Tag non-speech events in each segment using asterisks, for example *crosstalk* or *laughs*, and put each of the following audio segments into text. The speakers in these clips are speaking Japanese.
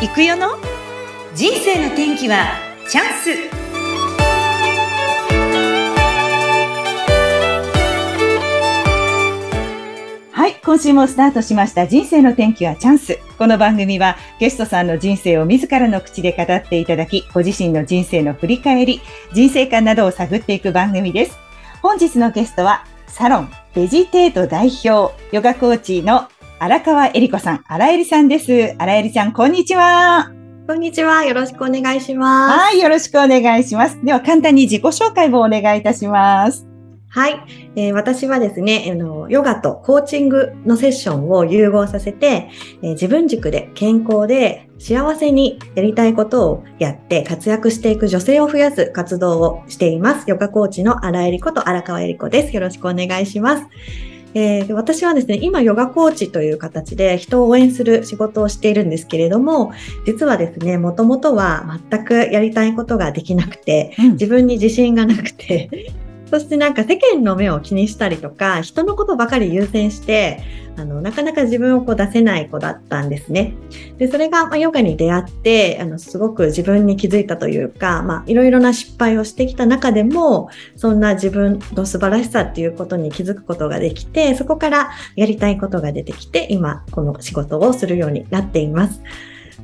行くよの？人生の天気はチャンス。はい今週もスタートしました。人生の天気はチャンス。この番組はゲストさんの人生を自らの口で語っていただきご自身の人生の振り返り人生観などを探っていく番組です。本日のゲストはサロンベジテート代表ヨガコーチの荒川恵里子さん、荒恵里さんです。荒恵里ちゃん、こんにちは。こんにちは。よろしくお願いします。はい、よろしくお願いします。では、簡単に自己紹介をお願いいたします。はい、えー、私はですねあの、ヨガとコーチングのセッションを融合させて、えー、自分軸で健康で幸せにやりたいことをやって活躍していく女性を増やす活動をしています。ヨガコーチの荒江里子と荒川恵里子です。よろしくお願いします。えー、私はですね、今ヨガコーチという形で人を応援する仕事をしているんですけれども、実はですね、もともとは全くやりたいことができなくて、自分に自信がなくて、そしてなんか世間の目を気にしたりとか、人のことばかり優先して、あの、なかなか自分をこう出せない子だったんですね。で、それが、ま、ヨガに出会って、あの、すごく自分に気づいたというか、まあ、いろいろな失敗をしてきた中でも、そんな自分の素晴らしさっていうことに気づくことができて、そこからやりたいことが出てきて、今、この仕事をするようになっています。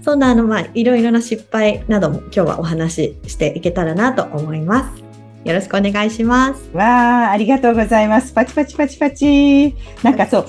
そんな、あの、まあ、いろいろな失敗なども今日はお話ししていけたらなと思います。よろしくお願いします。わあ、ありがとうございます。パチパチパチパチ。なんかそう、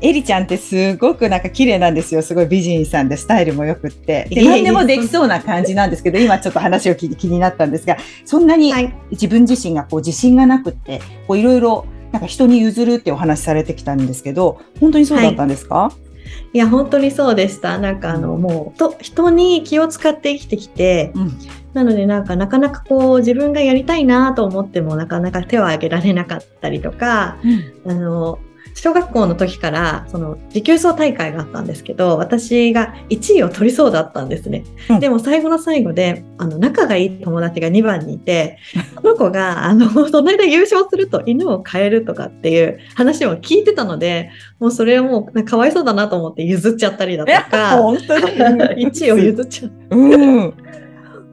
エリちゃんってすごくなんか綺麗なんですよ。すごい美人さんでスタイルもよくって。で何でもできそうな感じなんですけど、今ちょっと話を聞いて気になったんですが、そんなに自分自身がこう自信がなくって、こういろいろなんか人に譲るってお話されてきたんですけど、本当にそうだったんですか、はいいや本当にそうでした。なんかあのもうと人に気を使って生きてきて、うん、なのでなんかなかなかこう自分がやりたいなと思ってもなかなか手を挙げられなかったりとか、うん、あの小学校の時からその持久走大会があったんですけど私が1位を取りそうだったんですね、うん、でも最後の最後であの仲がいい友達が2番にいてこの子があのその間優勝すると犬を飼えるとかっていう話を聞いてたのでもうそれをもうかわいそうだなと思って譲っちゃったりだとか本当に？*laughs* 1位を譲っちゃう。うん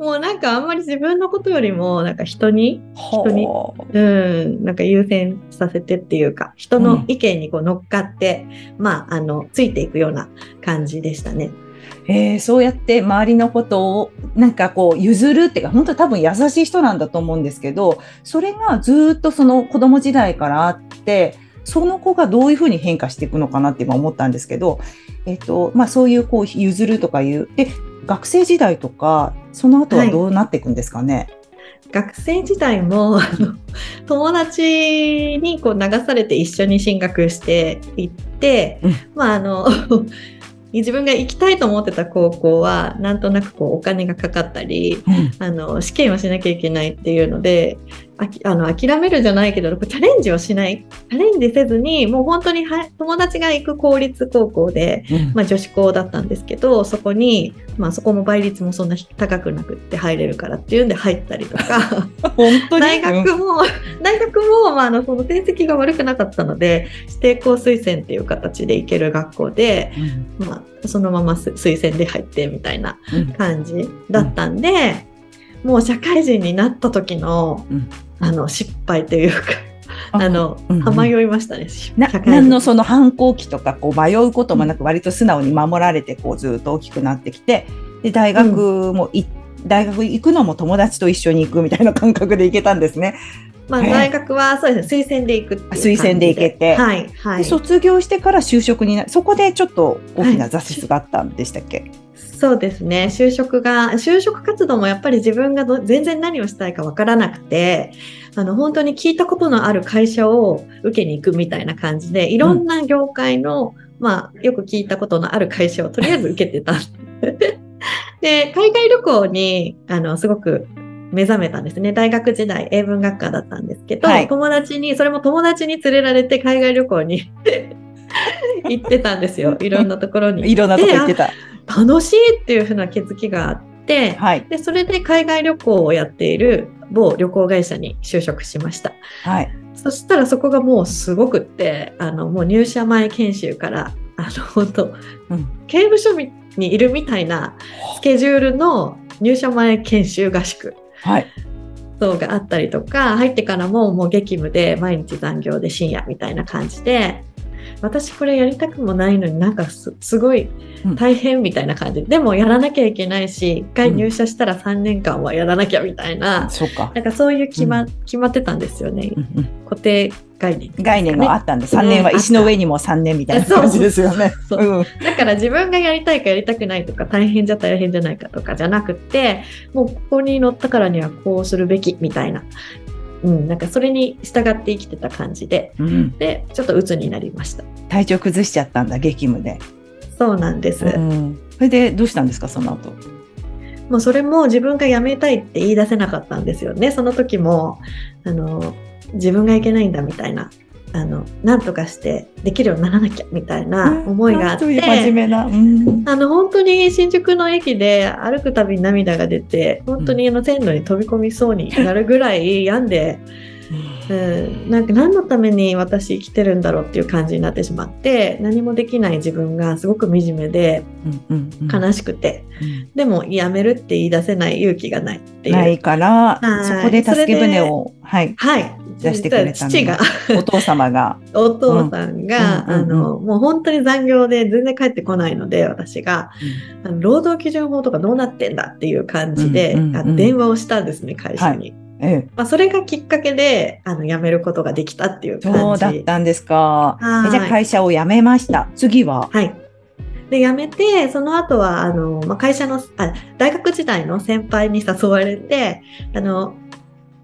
もうなんかあんまり自分のことよりもなんか人に人にうんなんか優先させてっていうか人の意見にこう乗っかって、うん、まああのついていくような感じでしたね。えー、そうやって周りのことをなんかこう譲るっていうか本当多分優しい人なんだと思うんですけどそれがずっとその子供時代からあってその子がどういうふうに変化していくのかなって今思ったんですけど、えっとまあ、そういうこう譲るとかいうで学生時代とかその後はどうなっていくんですかね、はい、学生時代も *laughs* 友達にこう流されて一緒に進学していって、うん、まああの *laughs* 自分が行きたいと思ってた高校はなんとなくこうお金がかかったり、うん、あの試験をしなきゃいけないっていうのでああの諦めるじゃないけどチャレンジをしない。チャレンジせずにもう本当には友達が行く公立高校で、うん、まあ、女子校だったんですけどそこに、まあ、そこも倍率もそんな高くなくって入れるからっていうんで入ったりとか。本当に？大学も、大学も、まあ、あのその成績が悪くなかったので指定校推薦っていう形で行ける学校で、うん、まあ、そのまま推薦で入ってみたいな感じだったんで。もう社会人になった時の、うん、あの失敗というか。あの、うんうん、迷いましたね。な何のその反抗期とかこう迷うこともなく割と素直に守られてこうずっと大きくなってきてで大学もい、うん、大学行くのも友達と一緒に行くみたいな感覚で行けたんですね。まあ、大学はそうですね。推薦で行く推薦で行けて、はいはい、卒業してから就職になそこでちょっと大きな挫折があったんでしたっけ、はいそうですね就職が就職活動もやっぱり自分が全然何をしたいかわからなくてあの本当に聞いたことのある会社を受けに行くみたいな感じでいろんな業界の、うん、まあ、よく聞いたことのある会社をとりあえず受けてた。*laughs* で海外旅行にあのすごく目覚めたんですね。大学時代英文学科だったんですけど、はい、友達に、それも友達に連れられて海外旅行に *laughs* 行ってたんですよ。*laughs* いろんなところに。いろんなとこ行ってた。楽しいっていうふうな気づきがあって、はい、でそれで海外旅行をやっている某旅行会社に就職しました。はい、そしたらそこがもうすごくってあのもう入社前研修からあの本当、うん、刑務所みにいるみたいなスケジュールの入社前研修合宿。はい。そうがあったりとか、入ってからももう激務で毎日残業で深夜みたいな感じで、私これやりたくもないのになんかすすごい大変みたいな感じ、うん、でもやらなきゃいけないし一回入社したら3年間はやらなきゃみたいな、うん、そうか。なんかそういう決ま,、うん、決まってたんですよね、うんうん、固定概念、ね、概念があったんで3年は石の上にも3年みたいな感じですよね。だから自分がやりたいかやりたくないとか大変じゃ大変じゃないかとかじゃなくてもうここに乗ったからにはこうするべきみたいなうん、なんかそれに従って生きてた感じで、うん、でちょっと鬱になりました。体調崩しちゃったんだ激務で。そうなんです、うん、それでどうしたんですかその後？もうそれも自分が辞めたいって言い出せなかったんですよね。その時もあの自分がいけないんだみたいなあの何とかしてできるようにならなきゃみたいな思いがあって、うん、真面目な、うん、あの本当に新宿の駅で歩くたびに涙が出て本当にあの線路に飛び込みそうになるぐらい病んで。うん、なんか何のために私生きてるんだろうっていう感じになってしまって何もできない自分がすごく惨めで悲しくて、うん。うんうん、でもやめるって言い出せない勇気がないっていう。ないからそこで助け舟をはい、はい、出してくれた父が。お父様が。*laughs* お父さんが、あのもう本当に残業で全然帰ってこないので私が、うん、あの労働基準法とかどうなってんだっていう感じで、電話をしたんですね会社に。はい。ええ、まあ、それがきっかけであの辞めることができたっていう感じ。そうだったんですか。じゃあ会社を辞めました。次は？はい。で辞めてその後はあの、まあ、会社のあ大学時代の先輩に誘われてあの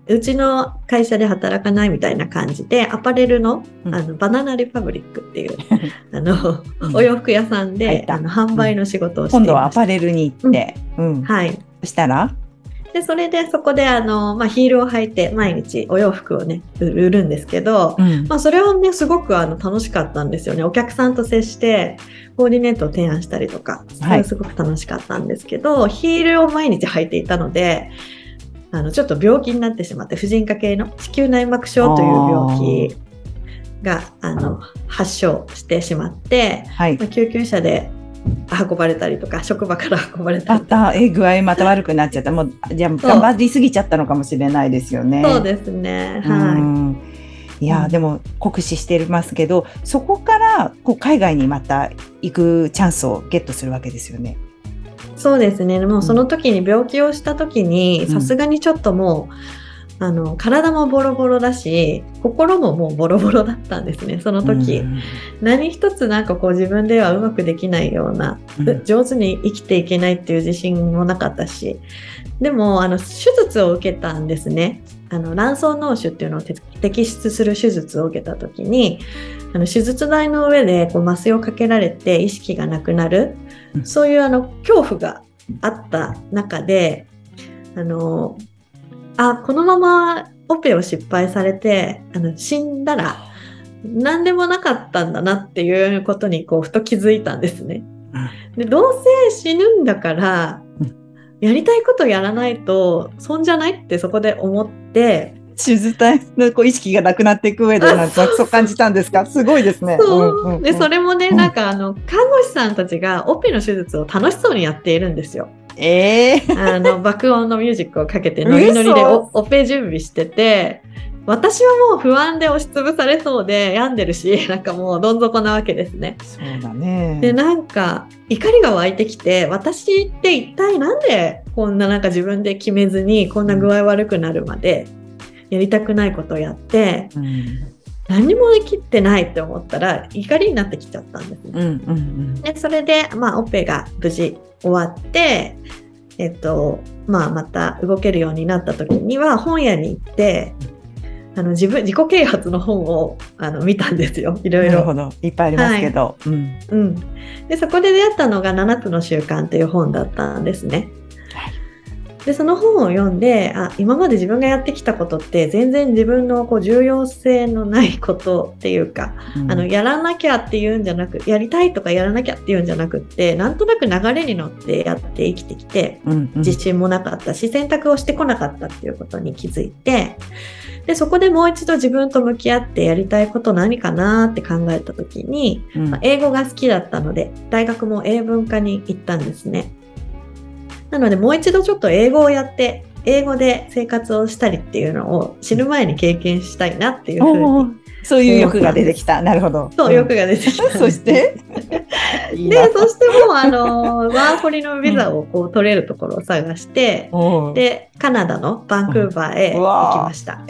うちの会社で働かないみたいな感じで、アパレルのうん、あのバナナリパブリックっていう *laughs* あの、うん、お洋服屋さんで、あの販売の仕事をして、今度はアパレルに行って、はい。そしたら？で、それでそこであの、まあ、ヒールを履いて毎日お洋服をね、売るんですけど、うん、まあ、それはね、すごくあの楽しかったんですよね。お客さんと接して、コーディネートを提案したりとか、それはすごく楽しかったんですけど、はい、ヒールを毎日履いていたので、あのちょっと病気になってしまって婦人科系の子宮内膜症という病気があの発症してしまって、はい。まあ、救急車で運ばれたりとか職場から運ばれたりとか。え具合また悪くなっちゃった。もうじゃあ頑張りすぎちゃったのかもしれないですよね。そうですね。はい。いや、うん、でも酷使してますけどそこからこう海外にまた行くチャンスをゲットするわけですよね。そうですね。もうその時に病気をした時にさすがにちょっともう、あの体もボロボロだし心ももうボロボロだったんですね。その時、うん、何一つなんかこう自分ではうまくできないような、うん、上手に生きていけないっていう自信もなかったし。でもあの手術を受けたんですね。あの卵巣脳腫っていうのを摘出する手術を受けた時にあの手術台の上でこう麻酔をかけられて意識がなくなるそういうあの恐怖があった中で、あの、あ、このままオペを失敗されて、あの、死んだら何でもなかったんだなっていうことにこう、ふと気づいたんですね。で、どうせ死ぬんだから、やりたいことやらないと損じゃないってそこで思って、手術体のこう意識がなくなっていく上でなんかそう感じたんですか？すごいですね。そう。でそれもね、なんかあの看護師さんたちがオペの手術を楽しそうにやっているんですよ。えー、あの爆音のミュージックをかけてノリノリでオペ準備してて私はもう不安で押しつぶされそうで病んでるし *laughs* なんかもうどん底なわけですね。そうだね。でなんか怒りが湧いてきて私って一体なんでこんななんか自分で決めずにこんな具合悪くなるまでやりたくないことをやって、うん、何もできてないって思ったら怒りになってきちゃったんですね。うんうんうん、でそれで、まあ、オペが無事終わって、えっとまあ、また動けるようになった時には本屋に行ってあの自分自己啓発の本をあの見たんですよ。いろいろ。いっぱいありますけど、はい、うん、うん、でそこで出会ったのが「7つの習慣」という本だったんですね。で、その本を読んで、あ、今まで自分がやってきたことって全然自分のこう重要性のないことっていうか、うん。あの、やらなきゃっていうんじゃなく、やりたいとかやらなきゃっていうんじゃなくって、なんとなく流れに乗ってやって生きてきて、うんうん。自信もなかったし、選択をしてこなかったっていうことに気づいて、で、そこでもう一度自分と向き合ってやりたいこと何かなって考えた時に、うん。まあ英語が好きだったので、大学も英文科に行ったんですね。なので、もう一度ちょっと英語をやって、英語で生活をしたりっていうのを死ぬ前に経験したいなっていうふうに、そういう欲が出てきた。なるほど。そう、欲が出てきた。*laughs* そして？*laughs* でな、そしてもう、あの、ワーホリのビザをこう取れるところを探して、おーで、カナダのバンクーバーへ行きました。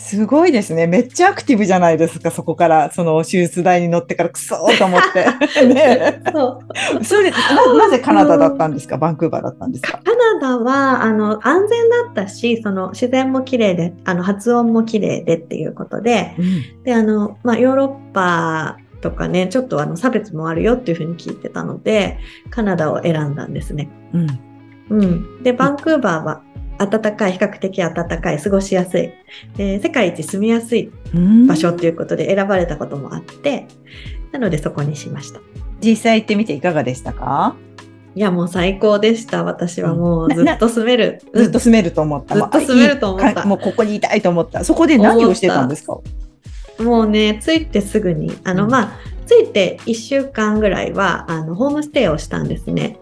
すごいですね。めっちゃアクティブじゃないですか、そこから、その手術台に乗ってから、くそーと思って。*laughs* ねそう。それでな、なぜカナダだったんですか？バンクーバーだったんですか？カナダは、あの、安全だったし、その、自然も綺麗で、あの、発音も綺麗でっていうことで、で、あの、まあ、ヨーロッパとかね、ちょっとあの、差別もあるよっていうふうに聞いてたので、カナダを選んだんですね。うん。うん。で、バンクーバーは、暖かい、比較的暖かい、過ごしやすい、で世界一住みやすいうん場所っていうことで選ばれたこともあって、なのでそこにしました。実際行ってみていかがでしたか？いや、もう最高でした。私はもうずっと住める。ずっと住めると思った。ずっと住めると思ったもうここにいたいと思った。そこで何をしてたんですか？もうね、着いてすぐに、あの、うんまあ、着いて1週間ぐらいは、あの、ホームステイをしたんですね。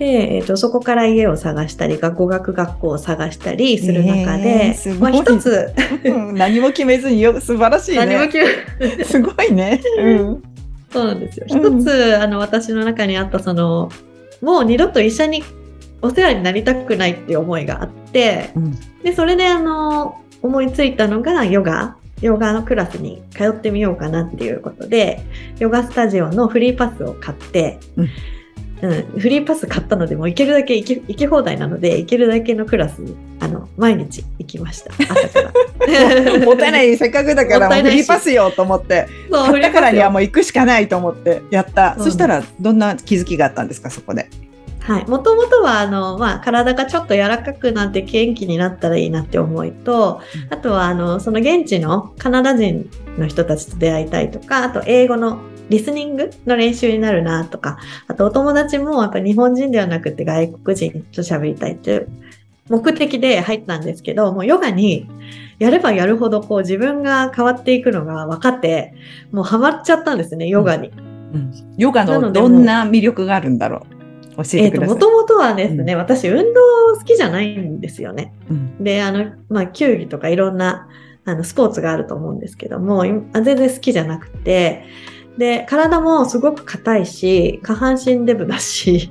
で、えっ、と、そこから家を探したり、語学学校を探したりする中えでーす、ごいまあ、一つ、うん何も決めずによ素晴らしいね。何も決め、*laughs* すごいね。うん。そうなんですよ。うん一つ、あの、私の中にあった、その、もう二度と医者にお世話になりたくないっていう思いがあって、うんで、それで、あの、思いついたのがヨガ。ヨガのクラスに通ってみようかなっていうことで、ヨガスタジオのフリーパスを買って、うんうんフリーパス買ったので、もう行けるだけ行き行き放題なので、行けるだけのクラスに、あの、毎日行きました。*laughs* 朝から。*laughs* もったいない、せっかくだからもうもったいないし振りパスよと思って、そう、買ったからにはもう。う行くしかないと思ってやった。そしたらどんな気づきがあったんですか、そこで。はい。もともとは、あの、まあ、体がちょっと柔らかくなって元気になったらいいなって思いと、うんあとは、あの、その現地のカナダ人の人たちと出会いたいとか、あと、英語のリスニングの練習になるなとか、あと、お友達もやっぱり日本人ではなくて外国人と喋りたいっていう目的で入ったんですけど、もうヨガにやればやるほどこう自分が変わっていくのが分かって、もうハマっちゃったんですね、ヨガに。ヨガのなのでどんな魅力があるんだろう？教ええっ、と、てください。もともとはですね、う私、運動好きじゃないんですよね。うんで、あの、まあ、球技とかいろんな、あの、スポーツがあると思うんですけども、今全然好きじゃなくて、で、体もすごく硬いし、下半身デブだし、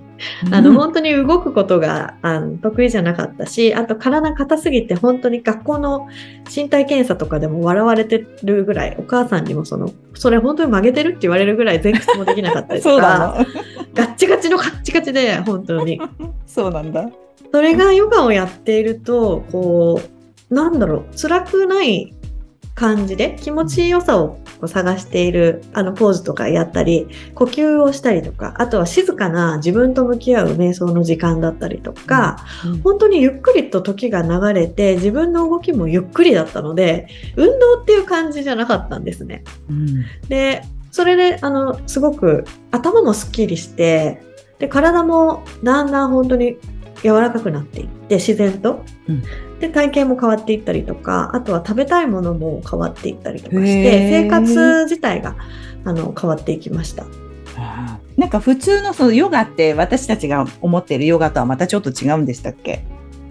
あの、うん本当に動くことがあの得意じゃなかったし、あと体硬すぎて本当に学校の身体検査とかでも笑われてるぐらい、お母さんにもその、それ本当に曲げてるって言われるぐらい前屈もできなかったりとか、*laughs* ガッチガチのカッチガチで、本当に。*laughs* そうなんだ。それがヨガをやっていると、こう、なんだろう、辛くない感じで気持ちよさをこう探しているあのポーズとかやったり、呼吸をしたりとか、あとは静かな自分と向き合う瞑想の時間だったりとか、本当にゆっくりと時が流れて自分の動きもゆっくりだったので、運動っていう感じじゃなかったんですね。うんで、それで、あの、すごく頭もすっきりして、で、体もだんだん本当に柔らかくなっていって、自然と。うんで、体型も変わっていったりとか、あとは食べたいものも変わっていったりとかしへて、ー。生活自体が、あの、変わっていきました。なんか普通のそのヨガって私たちが思っているヨガとはまたちょっと違うんでしたっけ？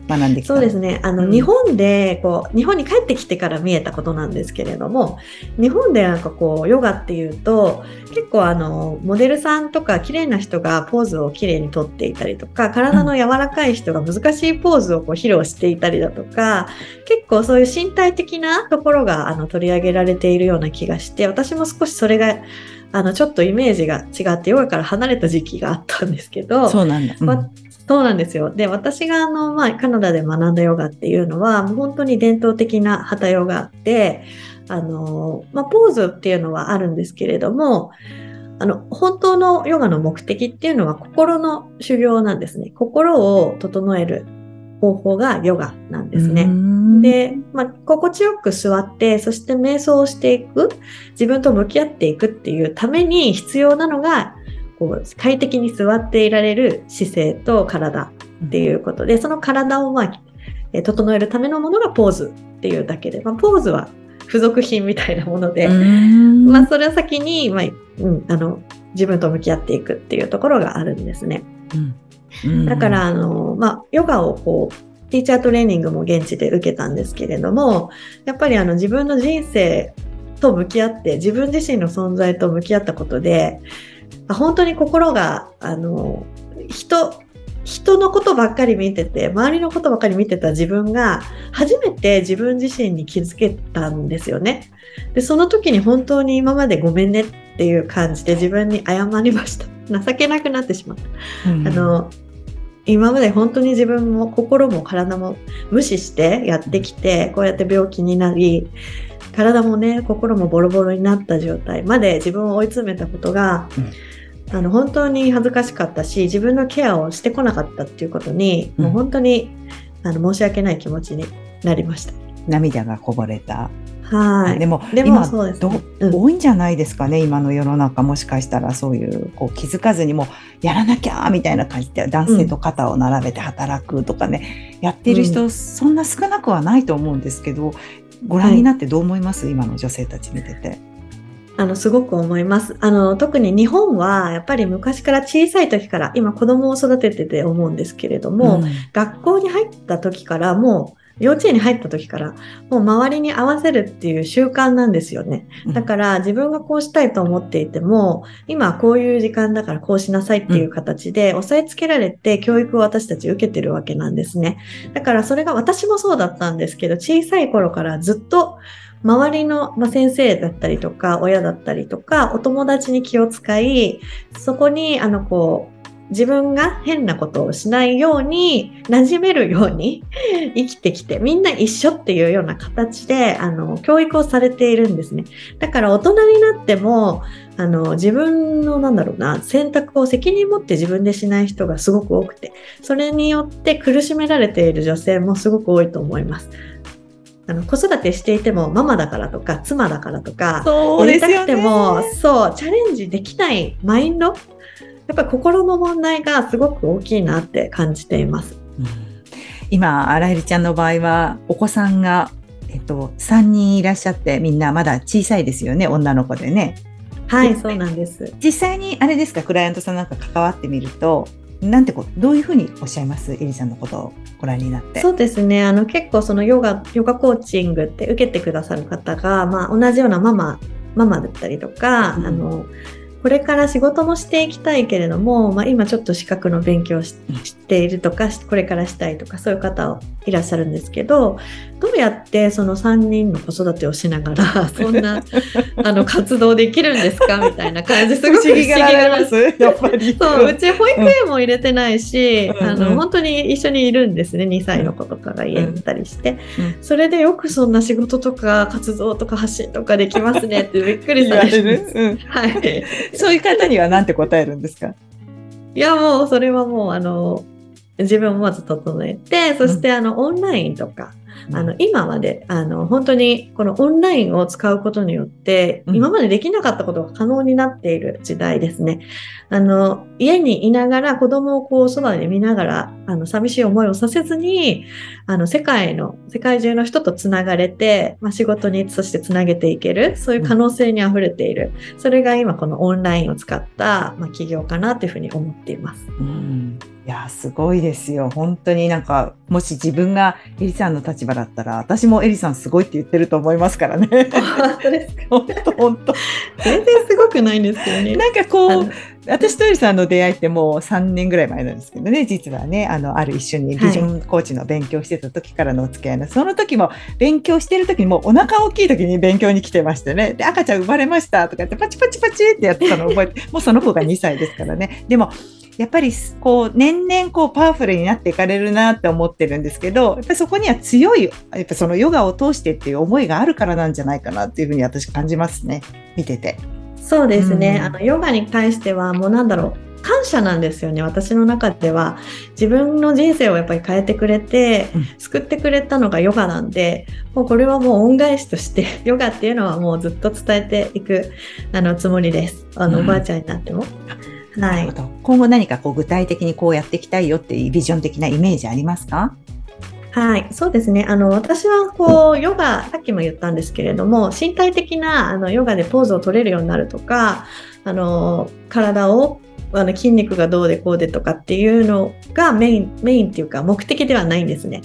学んできたそうですね。あの、うん日本で、こう、日本に帰ってきてから見えたことなんですけれども、日本でなんかこう、ヨガっていうと、結構あの、モデルさんとか綺麗な人がポーズを綺麗にとっていたりとか、体の柔らかい人が難しいポーズをこう披露していたりだとか、結構そういう身体的なところがあの取り上げられているような気がして、私も少しそれが、あの、ちょっとイメージが違って、ヨガから離れた時期があったんですけど、そうなんだ。うんわそうなんですよ。で、私があの、まあ、カナダで学んだヨガっていうのは、もう本当に伝統的なハタヨガって、あの、まあ、ポーズっていうのはあるんですけれども、あの、本当のヨガの目的っていうのは心の修行なんですね。心を整える方法がヨガなんですね。で、まあ、心地よく座って、そして瞑想をしていく、自分と向き合っていくっていうために必要なのが、こう快適に座っていられる姿勢と体っていうことで、その体をまあ、整えるためのものがポーズっていうだけで、まあ、ポーズは付属品みたいなもので、まあ、それを先に、まあ、うん、あの、自分と向き合っていくっていうところがあるんですね。うん、だから、あの、まあ、ヨガをこう、ティーチャートレーニングも現地で受けたんですけれども、やっぱりあの自分の人生と向き合って、自分自身の存在と向き合ったことで、本当に心が、あの、人、人のことばっかり見てて、周りのことばっかり見てた自分が、初めて自分自身に気づけたんですよね。で、その時に本当に今までごめんねっていう感じで自分に謝りました。情けなくなってしまった。うん、あの、今まで本当に自分も心も体も無視してやってきて、こうやって病気になり、体もね、心もボロボロになった状態まで自分を追い詰めたことが、うんあの本当に恥ずかしかったし自分のケアをしてこなかったっていうことに、うん、もう本当にあの申し訳ない気持ちになりました。涙がこぼれた。はい。でもでも今ど、うん、多いんじゃないですかね今の世の中。もしかしたらそういうこう気づかずにもやらなきゃみたいな感じで男性と肩を並べて働くとかね、うん、やってる人、そんな少なくはないと思うんですけどご覧になってどう思います、はい、今の女性たち見てて。あの、すごく思います。あの、特に日本は、やっぱり昔から小さい時から、今子供を育ててて思うんですけれども、うん、学校に入った時からもう、幼稚園に入った時から、もう周りに合わせるっていう習慣なんですよね。だから自分がこうしたいと思っていても、今こういう時間だからこうしなさいっていう形で押さえつけられて教育を私たち受けてるわけなんですね。だからそれが私もそうだったんですけど、小さい頃からずっと周りの、先生だったりとか、親だったりとか、お友達に気を使い、そこに、あの、こう、自分が変なことをしないように、馴染めるように生きてきて、みんな一緒っていうような形で、あの、教育をされているんですね。だから大人になっても、あの、自分の、なんだろうな、選択を責任持って自分でしない人がすごく多くて、それによって苦しめられている女性もすごく多いと思います。あの子育てしていてもママだからとか妻だからとかやりたくてもそうチャレンジできないマインド？やっぱり心の問題がすごく大きいなって感じています。うん、今荒井ちゃんの場合はお子さんが、えっと、3人いらっしゃってみんなまだ小さいですよね女の子でね。はい、そうなんです。実際にあれですか、クライアントさんなんか関わってみると、なんてこうどういうふうにおっしゃいます？エリさんのことをご覧になって。そうですね。あの結構そのヨガヨガコーチングって受けてくださる方が、まあ、同じようなママママだったりとか、うん、あのこれから仕事もしていきたいけれども、まあ、今ちょっと資格の勉強しているとかこれからしたいとかそういう方いらっしゃるんですけどどうやってその3人の子育てをしながら *laughs* そんなあの活動できるんですかみたいな感じすごく不思議がらます。*laughs* やっぱり。そううち保育園も入れてないし、うん、あの本当に一緒にいるんですね。2歳の子とかが家にいたりして、うん。うん、それでよくそんな仕事とか活動とか発信とかできますねって *laughs* びっくりされる、うん、はい。そういう方には何て答えるんですか？いやもうそれはもうあの自分をまず整えて、そしてあのオンラインとか、あの今まであの本当にこのオンラインを使うことによって今までできなかったことが可能になっている時代ですね。あの家にいながら子供をこうそばで見ながらあの寂しい思いをさせずにあの世界の世界中の人とつながれて、まあ、仕事にそしてつなげていけるそういう可能性にあふれている、それが今このオンラインを使った、まあ、企業かなというふうに思っています。うんいや、すごいですよ。本当になんか、もし自分がエリさんの立場だったら、私もエリさんすごいって言ってると思いますからね。本当ですか？本当、本当。全然すごくないんですよね。なんかこう、私とエリさんの出会いってもう3年ぐらい前なんですけどね、実はね、あの、ある一緒にビジョンコーチの勉強してた時からのお付き合いの、はい、その時も勉強してる時にもうお腹大きい時に勉強に来てましてね、で、赤ちゃん生まれましたとか言ってパチパチパチってやってたのを覚えて、もうその子が2歳ですからね。でも、やっぱりこう年々こうパワフルになっていかれるなって思ってるんですけど、やっぱりそこには強い、やっぱそのヨガを通してっていう思いがあるからなんじゃないかなっていうふうに私感じますね。見てて。そうですね。うん、あのヨガに対してはもうなんだろう。感謝なんですよね私の中では自分の人生をやっぱり変えてくれて、うん、救ってくれたのがヨガなんでもうこれはもう恩返しとして *laughs* ヨガっていうのはもうずっと伝えていくあのつもりですあの、うん、おばあちゃんになっても。はい、今後何かこう具体的にこうやっていきたいよっていうビジョン的なイメージありますか？はい、そうですね。あの、私はこう、ヨガ、さっきも言ったんですけれども、身体的なあのヨガでポーズを取れるようになるとか、あの、体をあの筋肉がどうでこうでとかっていうのがメイン、メインっていうか目的ではないんですね。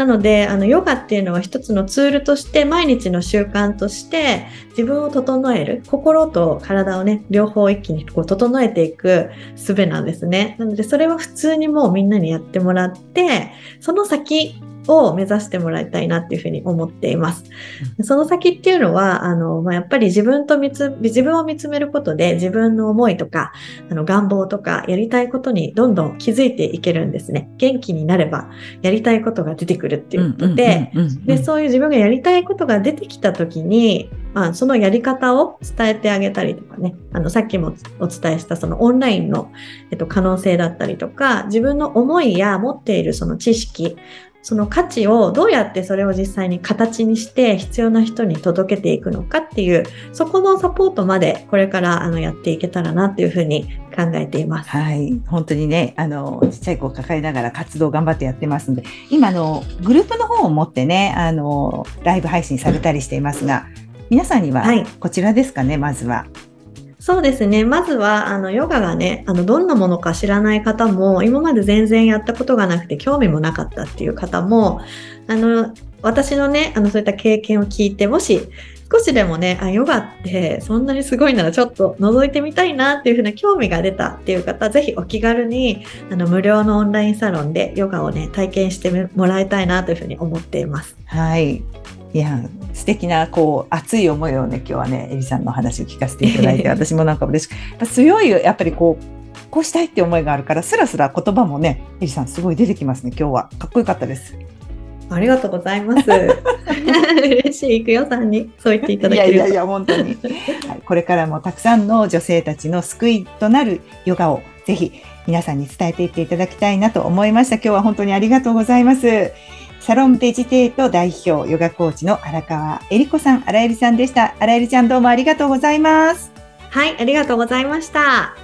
なので、あの、ヨガっていうのは一つのツールとして、毎日の習慣として自分を整える、心と体をね、両方一気にこう整えていく術なんですね。なので、それは普通にもうみんなにやってもらって、その先、を目指してもらいたいなっていうふうに思っています。その先っていうのは、あの、まあ、やっぱり自分と見つ、自分を見つめることで自分の思いとか、あの、願望とか、やりたいことにどんどん気づいていけるんですね。元気になれば、やりたいことが出てくるっていうことで、で、そういう自分がやりたいことが出てきた時に、まあ、そのやり方を伝えてあげたりとかね、あの、さっきもお伝えしたそのオンラインの、えっと、可能性だったりとか、自分の思いや持っているその知識、その価値をどうやってそれを実際に形にして必要な人に届けていくのかっていう、そこのサポートまでこれからあのやっていけたらなっていうふうに考えています。はい。本当にね、あの、ちっちゃい子を抱えながら活動頑張ってやってますので、今のグループの方を持ってね、あの、ライブ配信されたりしていますが、皆さんにはこちらですかね、はい、まずは。そうですね。まずは、あの、ヨガがね、あの、どんなものか知らない方も、今まで全然やったことがなくて、興味もなかったっていう方も、あの、私のね、あの、そういった経験を聞いて、もし、少しでもね、あ、ヨガってそんなにすごいならちょっと覗いてみたいなっていうふうな興味が出たっていう方、ぜひお気軽に、あの、無料のオンラインサロンでヨガをね、体験してもらいたいなというふうに思っています。はい。いや素敵なこう熱い思いをね今日はねエリさんの話を聞かせていただいて *laughs* 私もなんか嬉しく強いやっぱりこうこうしたいって思いがあるからすらすら言葉もねエリさんすごい出てきますね今日はかっこよかったです。ありがとうございます。*laughs* 嬉しい、いくよさんにそう言っていただけるいやいやいや、本当に、*laughs* はい。これからもたくさんの女性たちの救いとなるヨガをぜひ皆さんに伝えていっていただきたいなと思いました。今日は本当にありがとうございます。サロンベジテート代表ヨガコーチの荒川恵里子さん、荒井さんでした。荒井ちゃんどうもありがとうございます。はい、ありがとうございました。